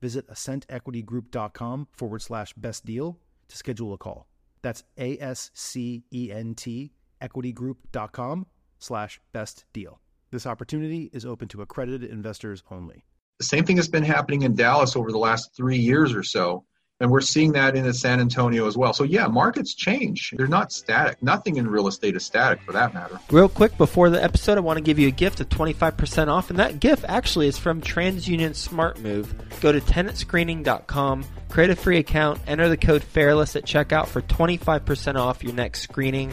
visit ascentequitygroup.com forward slash best deal to schedule a call. That's A S C E N T equitygroup.com slash best deal. This opportunity is open to accredited investors only. The same thing has been happening in Dallas over the last three years or so. And we're seeing that in San Antonio as well. So, yeah, markets change. They're not static. Nothing in real estate is static for that matter. Real quick before the episode, I want to give you a gift of 25% off. And that gift actually is from TransUnion Smart Move. Go to tenantscreening.com, create a free account, enter the code FAIRLESS at checkout for 25% off your next screening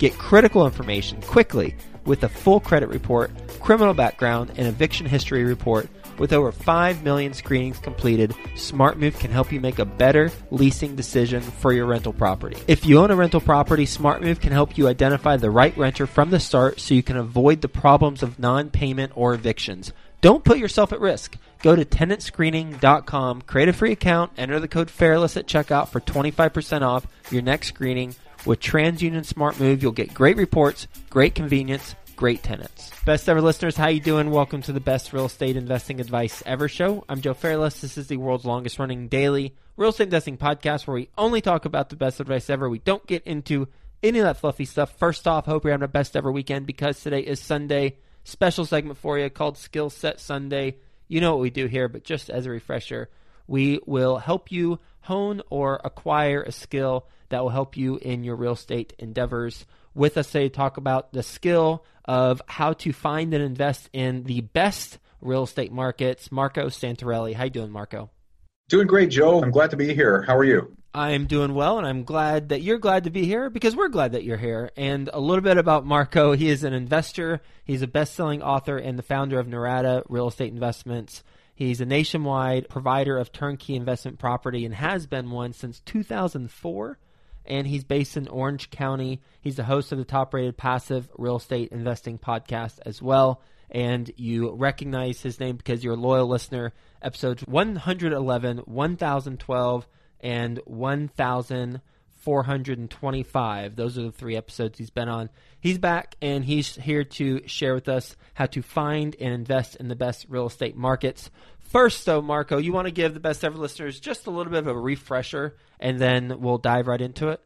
Get critical information quickly with a full credit report, criminal background, and eviction history report with over 5 million screenings completed, SmartMove can help you make a better leasing decision for your rental property. If you own a rental property, SmartMove can help you identify the right renter from the start so you can avoid the problems of non-payment or evictions. Don't put yourself at risk. Go to tenantscreening.com, create a free account, enter the code FAIRLESS at checkout for 25% off your next screening. With TransUnion Smart Move, you'll get great reports, great convenience, great tenants. Best ever listeners, how you doing? Welcome to the best real estate investing advice ever show. I'm Joe Fairless. This is the world's longest running daily real estate investing podcast where we only talk about the best advice ever. We don't get into any of that fluffy stuff. First off, hope you're having a best ever weekend because today is Sunday. Special segment for you called Skill Set Sunday. You know what we do here, but just as a refresher, we will help you hone or acquire a skill that will help you in your real estate endeavors with us today to talk about the skill of how to find and invest in the best real estate markets. Marco Santarelli. How you doing, Marco? Doing great, Joe. I'm glad to be here. How are you? I'm doing well, and I'm glad that you're glad to be here because we're glad that you're here. And a little bit about Marco. He is an investor. He's a best-selling author and the founder of Norada Real Estate Investments. He's a nationwide provider of turnkey investment property and has been one since 2004 and he's based in Orange County. He's the host of the top rated passive real estate investing podcast as well. And you recognize his name because you're a loyal listener. Episodes 111, 1012, and 1425. Those are the three episodes he's been on. He's back and he's here to share with us how to find and invest in the best real estate markets. First, though, Marco, you want to give the best ever listeners just a little bit of a refresher, and then we'll dive right into it.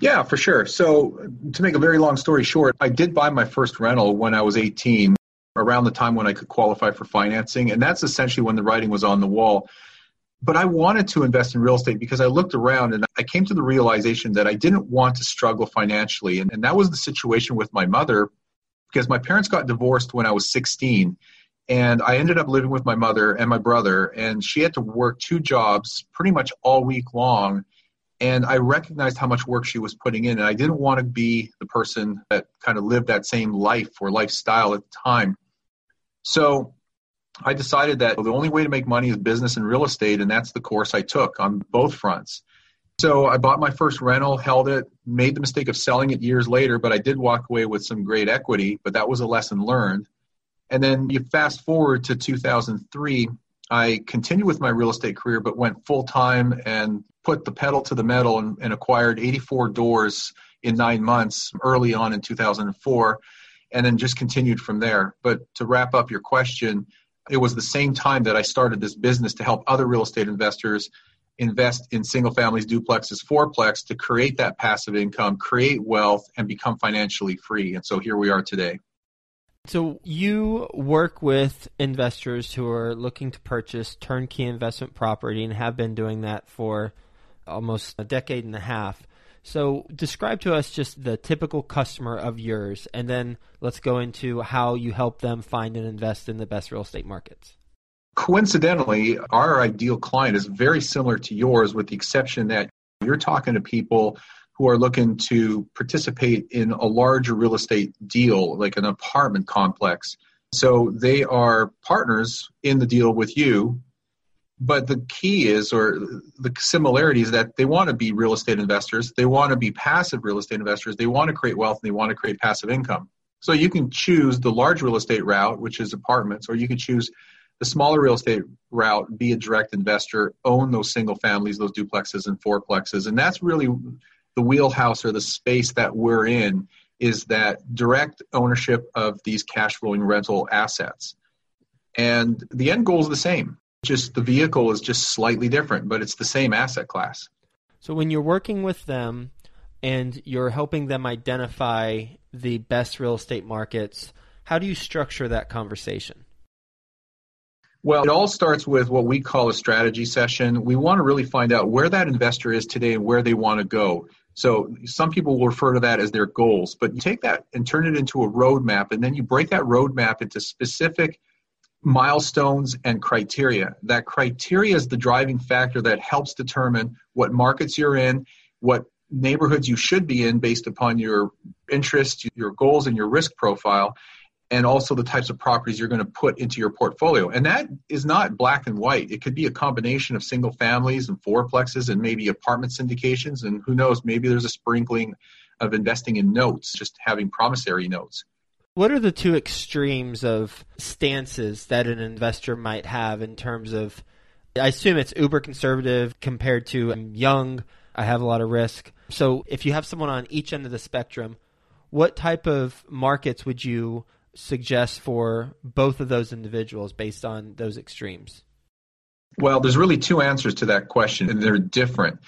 Yeah, for sure. So, to make a very long story short, I did buy my first rental when I was 18, around the time when I could qualify for financing. And that's essentially when the writing was on the wall. But I wanted to invest in real estate because I looked around and I came to the realization that I didn't want to struggle financially. And, and that was the situation with my mother because my parents got divorced when I was 16 And I ended up living with my mother and my brother, and she had to work two jobs pretty much all week long. And I recognized how much work she was putting in, and I didn't want to be the person that kind of lived that same life or lifestyle at the time. So I decided that the only way to make money is business and real estate, and that's the course I took on both fronts. So I bought my first rental, held it, made the mistake of selling it years later, but I did walk away with some great equity, but that was a lesson learned. And then you fast forward to 2003, I continued with my real estate career, but went full time and put the pedal to the metal and, and, acquired 84 doors in nine months early on in 2004, and then just continued from there. But to wrap up your question, it was the same time that I started this business to help other real estate investors invest in single families, duplexes, fourplex to create that passive income, create wealth, and become financially free. And so here we are today. So you work with investors who are looking to purchase turnkey investment property and have been doing that for almost a decade and a half. So describe to us just the typical customer of yours and then let's go into how you help them find and invest in the best real estate markets. Coincidentally, our ideal client is very similar to yours with the exception that you're talking to people who are looking to participate in a larger real estate deal, like an apartment complex. So they are partners in the deal with you. But the key is, or the similarity is that they want to be real estate investors. They want to be passive real estate investors. They want to create wealth and they want to create passive income. So you can choose the large real estate route, which is apartments, or you can choose the smaller real estate route, be a direct investor, own those single families, those duplexes and fourplexes. And that's really the wheelhouse or the space that we're in is that direct ownership of these cash flowing rental assets. And the end goal is the same. Just the vehicle is just slightly different, but it's the same asset class. So when you're working with them and you're helping them identify the best real estate markets, how do you structure that conversation? Well, it all starts with what we call a strategy session. We want to really find out where that investor is today and where they want to go. So some people will refer to that as their goals, but you take that and turn it into a roadmap, and then you break that roadmap into specific milestones and criteria. That criteria is the driving factor that helps determine what markets you're in, what neighborhoods you should be in based upon your interests, your goals, and your risk profile and also the types of properties you're going to put into your portfolio. And that is not black and white. It could be a combination of single families and fourplexes and maybe apartment syndications. And who knows, maybe there's a sprinkling of investing in notes, just having promissory notes. What are the two extremes of stances that an investor might have in terms of? I assume it's uber conservative compared to I'm young, I have a lot of risk. So if you have someone on each end of the spectrum, what type of markets would you suggest for both of those individuals based on those extremes? Well, there's really two answers to that question, and they're different.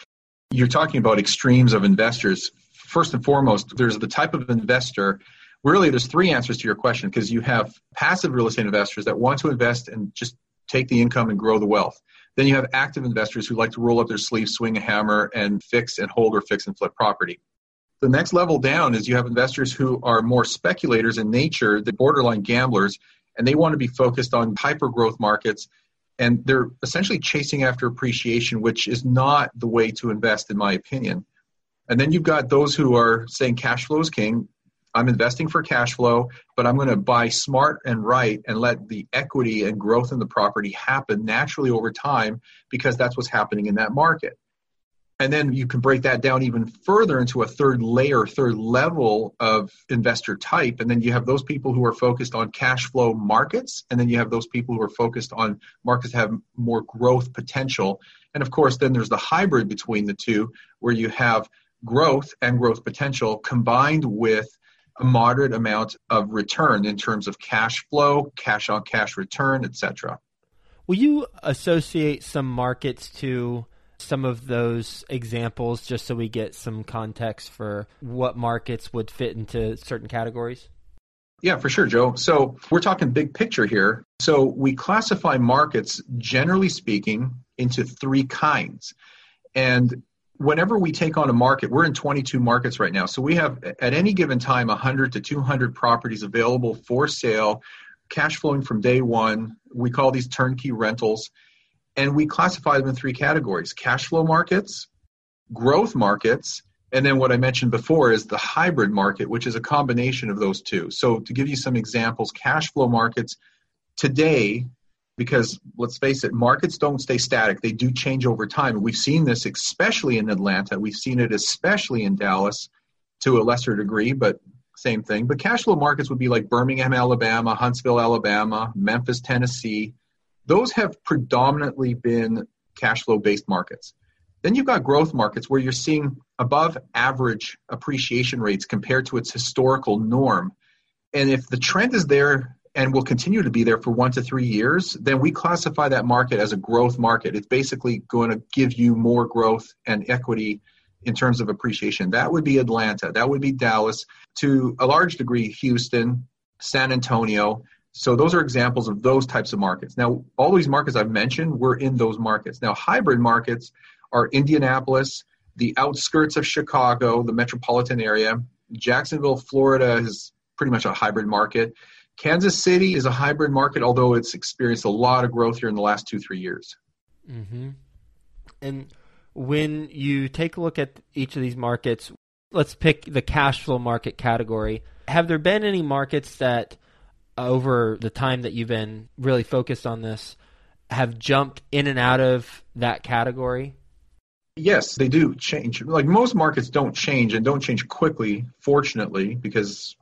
You're talking about extremes of investors. First and foremost, there's the type of investor. Really, there's three answers to your question because you have passive real estate investors that want to invest and just take the income and grow the wealth. Then you have active investors who like to roll up their sleeves, swing a hammer, and fix and hold or fix and flip property. The next level down is you have investors who are more speculators in nature, the borderline gamblers, and they want to be focused on hyper growth markets. And they're essentially chasing after appreciation, which is not the way to invest, in my opinion. And then you've got those who are saying cash flow is king. I'm investing for cash flow, but I'm going to buy smart and right and let the equity and growth in the property happen naturally over time because that's what's happening in that market. And then you can break that down even further into a third layer, third level of investor type. And then you have those people who are focused on cash flow markets. And then you have those people who are focused on markets that have more growth potential. And of course, then there's the hybrid between the two where you have growth and growth potential combined with a moderate amount of return in terms of cash flow, cash on cash return, etc. Will you associate some markets to some of those examples just so we get some context for what markets would fit into certain categories? Yeah, for sure, Joe. So we're talking big picture here. So we classify markets, generally speaking, into three kinds. And whenever we take on a market, we're in 22 markets right now. So we have at any given time 100 to 200 properties available for sale cash flowing from day one. We call these turnkey rentals, and we classify them in three categories cash flow markets, growth markets, and then what I mentioned before is the hybrid market, which is a combination of those two. So, to give you some examples, cash flow markets today, because let's face it, markets don't stay static, they do change over time. We've seen this especially in Atlanta, we've seen it especially in Dallas to a lesser degree, but same thing. But cash flow markets would be like Birmingham, Alabama, Huntsville, Alabama, Memphis, Tennessee. Those have predominantly been cash flow based markets. Then you've got growth markets where you're seeing above average appreciation rates compared to its historical norm. And if the trend is there and will continue to be there for one to three years, then we classify that market as a growth market. It's basically going to give you more growth and equity in terms of appreciation. That would be Atlanta, that would be Dallas, to a large degree, Houston, San Antonio. So those are examples of those types of markets. Now, all these markets I've mentioned, we're in those markets. Now, hybrid markets are Indianapolis, the outskirts of Chicago, the metropolitan area. Jacksonville, Florida is pretty much a hybrid market. Kansas City is a hybrid market, although it's experienced a lot of growth here in the last two, three years. Mm-hmm. And when you take a look at each of these markets, let's pick the cash flow market category. Have there been any markets that, over the time that you've been really focused on this, have jumped in and out of that category? Yes, they do change. Like most markets don't change and don't change quickly, fortunately, because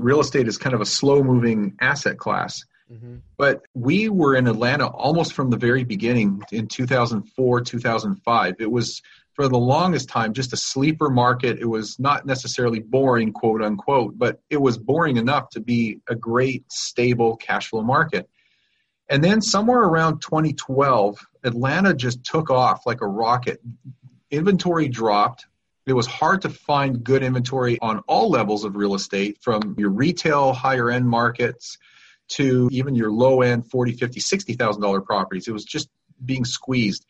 real estate is kind of a slow moving asset class. Mm-hmm. But we were in Atlanta almost from the very beginning in 2004, 2005. It was for the longest time just a sleeper market. It was not necessarily boring, quote unquote, but it was boring enough to be a great, stable cash flow market. And then somewhere around 2012, Atlanta just took off like a rocket. Inventory dropped. It was hard to find good inventory on all levels of real estate, from your retail higher end markets to even your low end 40, 50, 60,000 dollar properties. It was just being squeezed.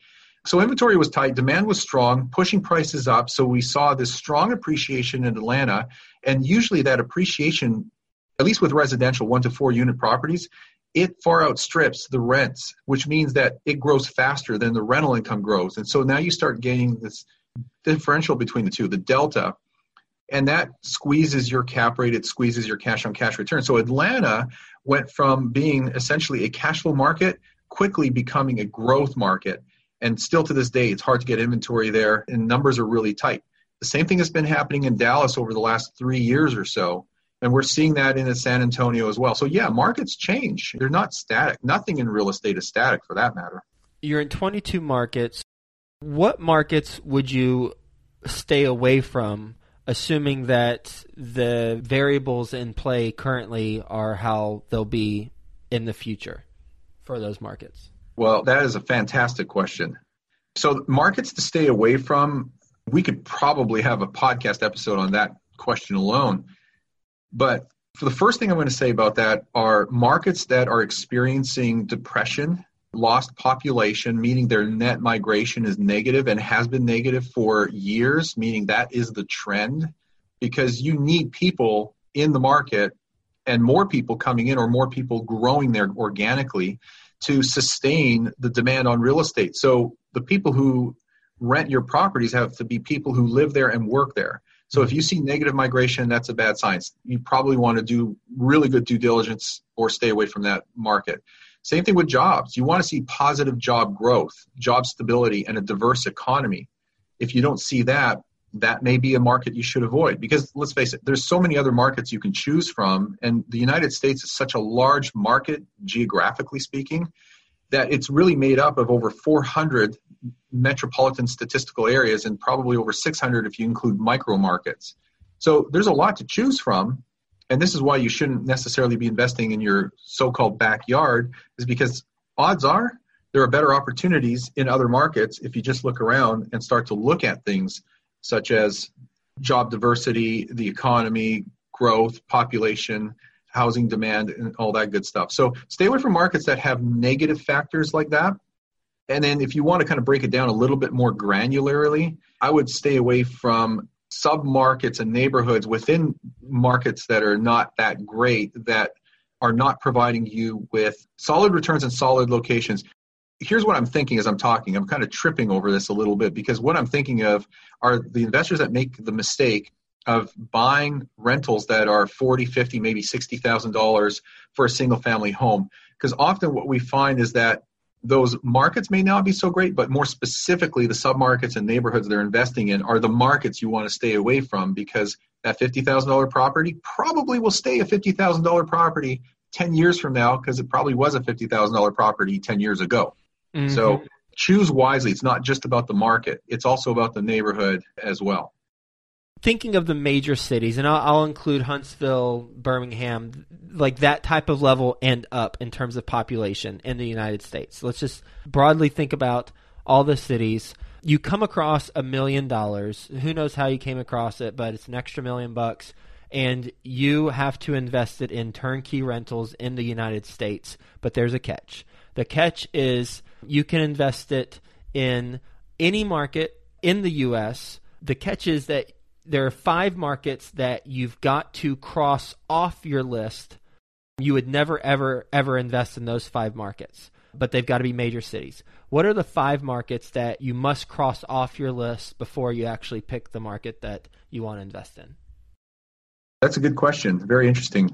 So inventory was tight, demand was strong, pushing prices up. So we saw this strong appreciation in Atlanta, and usually that appreciation, at least with residential one to four unit properties, it far outstrips the rents, which means that it grows faster than the rental income grows. And so now you start getting this differential between the two, the delta, and that squeezes your cap rate, it squeezes your cash on cash return. So Atlanta went from being essentially a cash flow market quickly becoming a growth market. And still to this day, it's hard to get inventory there, and numbers are really tight. The same thing has been happening in Dallas over the last three years or so. And we're seeing that in San Antonio as well. So, yeah, markets change. They're not static. Nothing in real estate is static for that matter. You're in 22 markets. What markets would you stay away from, assuming that the variables in play currently are how they'll be in the future for those markets? Well, that is a fantastic question. So, markets to stay away from, we could probably have a podcast episode on that question alone. But for the first thing I'm going to say about that are markets that are experiencing depression, lost population, meaning their net migration is negative and has been negative for years, meaning that is the trend, because you need people in the market and more people coming in or more people growing there organically to sustain the demand on real estate. So the people who rent your properties have to be people who live there and work there. So if you see negative migration, that's a bad sign. You probably want to do really good due diligence or stay away from that market. Same thing with jobs. You want to see positive job growth, job stability, and a diverse economy. If you don't see that, that may be a market you should avoid because let's face it, there's so many other markets you can choose from, and the United States is such a large market, geographically speaking, that it's really made up of over 400 metropolitan statistical areas and probably over 600 if you include micro markets. So there's a lot to choose from. And this is why you shouldn't necessarily be investing in your so called backyard, is because odds are there are better opportunities in other markets if you just look around and start to look at things such as job diversity, the economy, growth, population, housing demand, and all that good stuff. So stay away from markets that have negative factors like that and then if you want to kind of break it down a little bit more granularly, I would stay away from sub markets and neighborhoods within markets that are not that great that are not providing you with solid returns and solid locations. Here's what I'm thinking as I'm talking. I'm kind of tripping over this a little bit because what I'm thinking of are the investors that make the mistake of buying rentals that are 40, 50, maybe $60,000 for a single family home. Because often what we find is that those markets may not be so great, but more specifically, the submarkets and neighborhoods they're investing in are the markets you want to stay away from because that $50,000 property probably will stay a $50,000 property 10 years from now because it probably was a $50,000 property 10 years ago. Mm-hmm. So choose wisely. It's not just about the market, it's also about the neighborhood as well thinking of the major cities, and I'll, I'll, include Huntsville, Birmingham, like that type of level and up in terms of population in the United States. Let's just broadly think about all the cities. You come across a million dollars. Who knows how you came across it, but it's an extra million bucks. And you have to invest it in turnkey rentals in the United States. But there's a catch. The catch is you can invest it in any market in the U.S. The catch is that there are five markets that you've got to cross off your list. You would never, ever, ever invest in those five markets, but they've got to be major cities. What are the five markets that you must cross off your list before you actually pick the market that you want to invest in? That's a good question. Very interesting.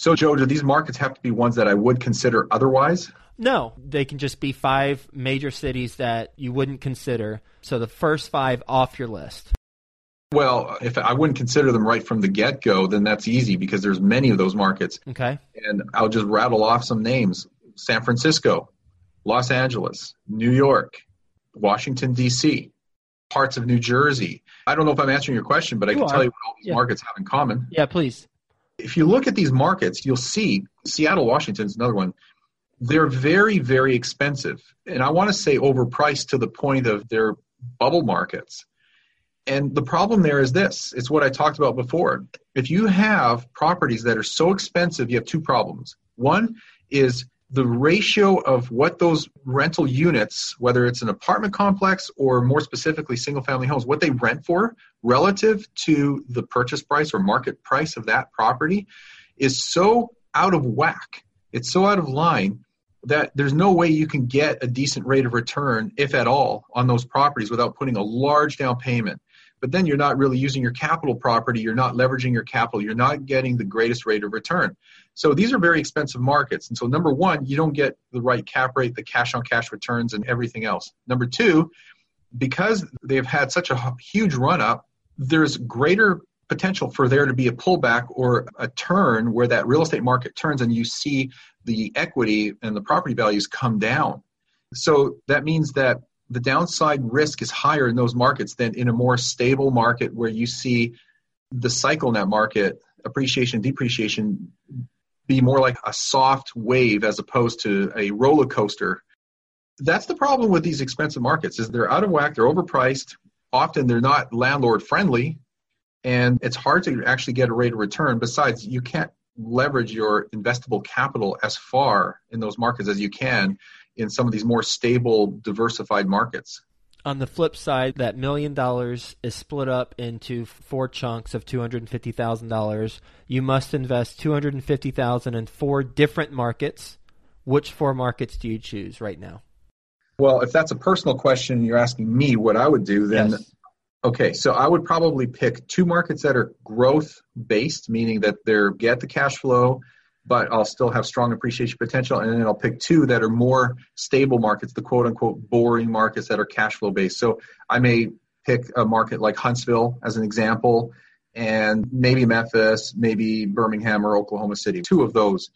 So, Joe, do these markets have to be ones that I would consider otherwise? No, they can just be five major cities that you wouldn't consider. So, the first five off your list. Well, if I wouldn't consider them right from the get go, then that's easy because there's many of those markets. Okay. And I'll just rattle off some names San Francisco, Los Angeles, New York, Washington, D.C., parts of New Jersey. I don't know if I'm answering your question, but I can are. tell you what all these yeah. markets have in common. Yeah, please. If you look at these markets, you'll see Seattle, Washington is another one. They're very, very expensive. And I want to say overpriced to the point of their bubble markets and the problem there is this it's what I talked about before. If you have properties that are so expensive, you have two problems. One is the ratio of what those rental units, whether it's an apartment complex or more specifically single family homes, what they rent for relative to the purchase price or market price of that property is so out of whack. It's so out of line that there's no way you can get a decent rate of return, if at all, on those properties without putting a large down payment but then you're not really using your capital property, you're not leveraging your capital, you're not getting the greatest rate of return. So these are very expensive markets. And so, number one, you don't get the right cap rate, the cash on cash returns, and everything else. Number two, because they've had such a huge run up, there's greater potential for there to be a pullback or a turn where that real estate market turns and you see the equity and the property values come down. So that means that the downside risk is higher in those markets than in a more stable market where you see the cycle in that market, appreciation, depreciation, be more like a soft wave as opposed to a roller coaster. That's the problem with these expensive markets is they're out of whack, they're overpriced, often they're not landlord friendly, and it's hard to actually get a rate of return. Besides, you can't leverage your investable capital as far in those markets as you can in some of these more stable, diversified markets. On the flip side, that million dollars is split up into four chunks of two hundred and fifty thousand dollars. You must invest two hundred and fifty thousand in four different markets. Which four markets do you choose right now? Well, if that's a personal question, you're asking me what I would do. Then, yes. okay, so I would probably pick two markets that are growth based, meaning that they're get the cash flow, but I'll still have strong appreciation potential. And then I'll pick two that are more stable markets, the quote unquote boring markets that are cash flow based. So I may pick a market like Huntsville as an example, and maybe Memphis, maybe Birmingham or Oklahoma City, two of those.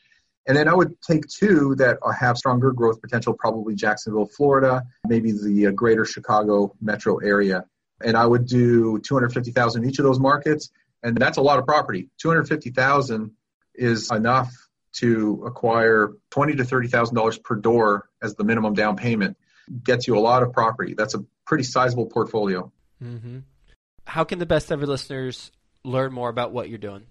And then I would take two that have stronger growth potential, probably Jacksonville, Florida, maybe the uh, greater Chicago metro area. And I would do 250,000 in each of those markets. And that's a lot of property. 250,000 is enough to acquire twenty to thirty thousand dollars per door as the minimum down payment gets you a lot of property. That's a pretty sizable portfolio. Mm-hmm. How can the best ever listeners learn more about what you're doing?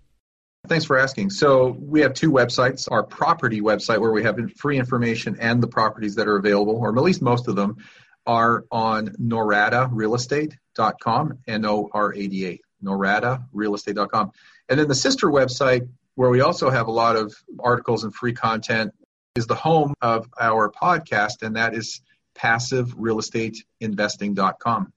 Thanks for asking. So we have two websites. Our property website, where we have free information and the properties that are available, or at least most of them, are on noradarealestate.com, N-O-R-A-D-A, noradarealestate.com. And then the sister website where we also have a lot of articles and free content, is the home of our podcast, and that is passiverealestateinvesting.com.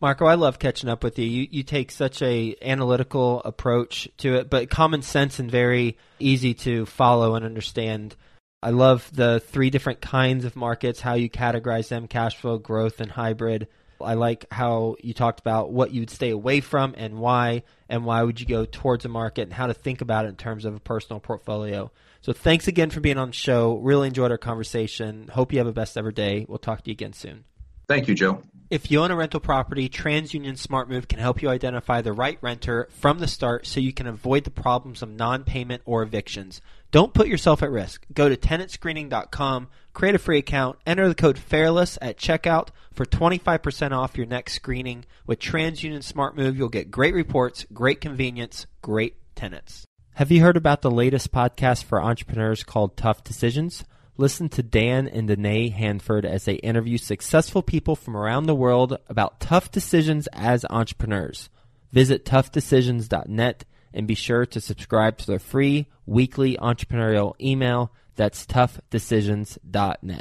Marco, I love catching up with you. You you take such a analytical approach to it, but common sense and very easy to follow and understand. I love the three different kinds of markets, how you categorize them, cash flow, growth, and hybrid. I like how you talked about what you would stay away from and why, and why would you go towards a market and how to think about it in terms of a personal portfolio. So thanks again for being on the show. Really enjoyed our conversation. Hope you have a best ever day. We'll talk to you again soon. Thank you, Joe. If you own a rental property, TransUnion SmartMove can help you identify the right renter from the start so you can avoid the problems of non-payment or evictions. Don't put yourself at risk. Go to tenantscreening.com, create a free account, enter the code FAIRLESS at checkout for 25% off your next screening. With TransUnion SmartMove, you'll get great reports, great convenience, great tenants. Have you heard about the latest podcast for entrepreneurs called Tough Decisions? Listen to Dan and Danae Hanford as they interview successful people from around the world about tough decisions as entrepreneurs. Visit toughdecisions.net and be sure to subscribe to their free weekly entrepreneurial email. That's toughdecisions.net.